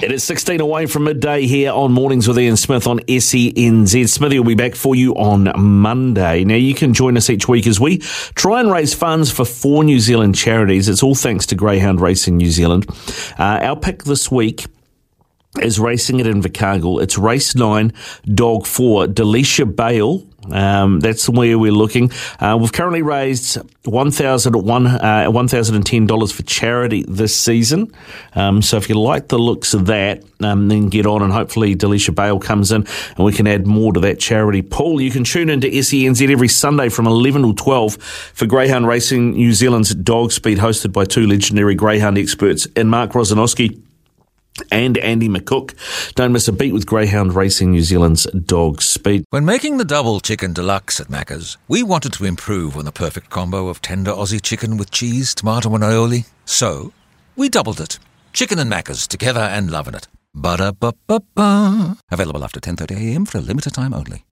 It is 16 away from midday here on Mornings with Ian Smith on SENZ. Smithy will be back for you on Monday. Now, you can join us each week as we try and raise funds for four New Zealand charities. It's all thanks to Greyhound Racing New Zealand. Uh, our pick this week is racing at in Invercargill. It's race nine, dog four, Delisha Bale um, that's where we're looking. Uh, we've currently raised $1,010 uh, $1, for charity this season. Um, so if you like the looks of that, um, then get on and hopefully Delisha Bale comes in and we can add more to that charity pool. You can tune into SENZ every Sunday from 11 to 12 for Greyhound Racing New Zealand's Dog Speed, hosted by two legendary Greyhound experts in Mark Rosanowski and Andy McCook. Don't miss a beat with Greyhound Racing New Zealand's Dog Speed. When making the double chicken deluxe at Macca's, we wanted to improve on the perfect combo of tender Aussie chicken with cheese, tomato, and aioli. So, we doubled it. Chicken and Macca's together and loving it. Ba-da-ba-ba-ba. Available after 10.30am for a limited time only.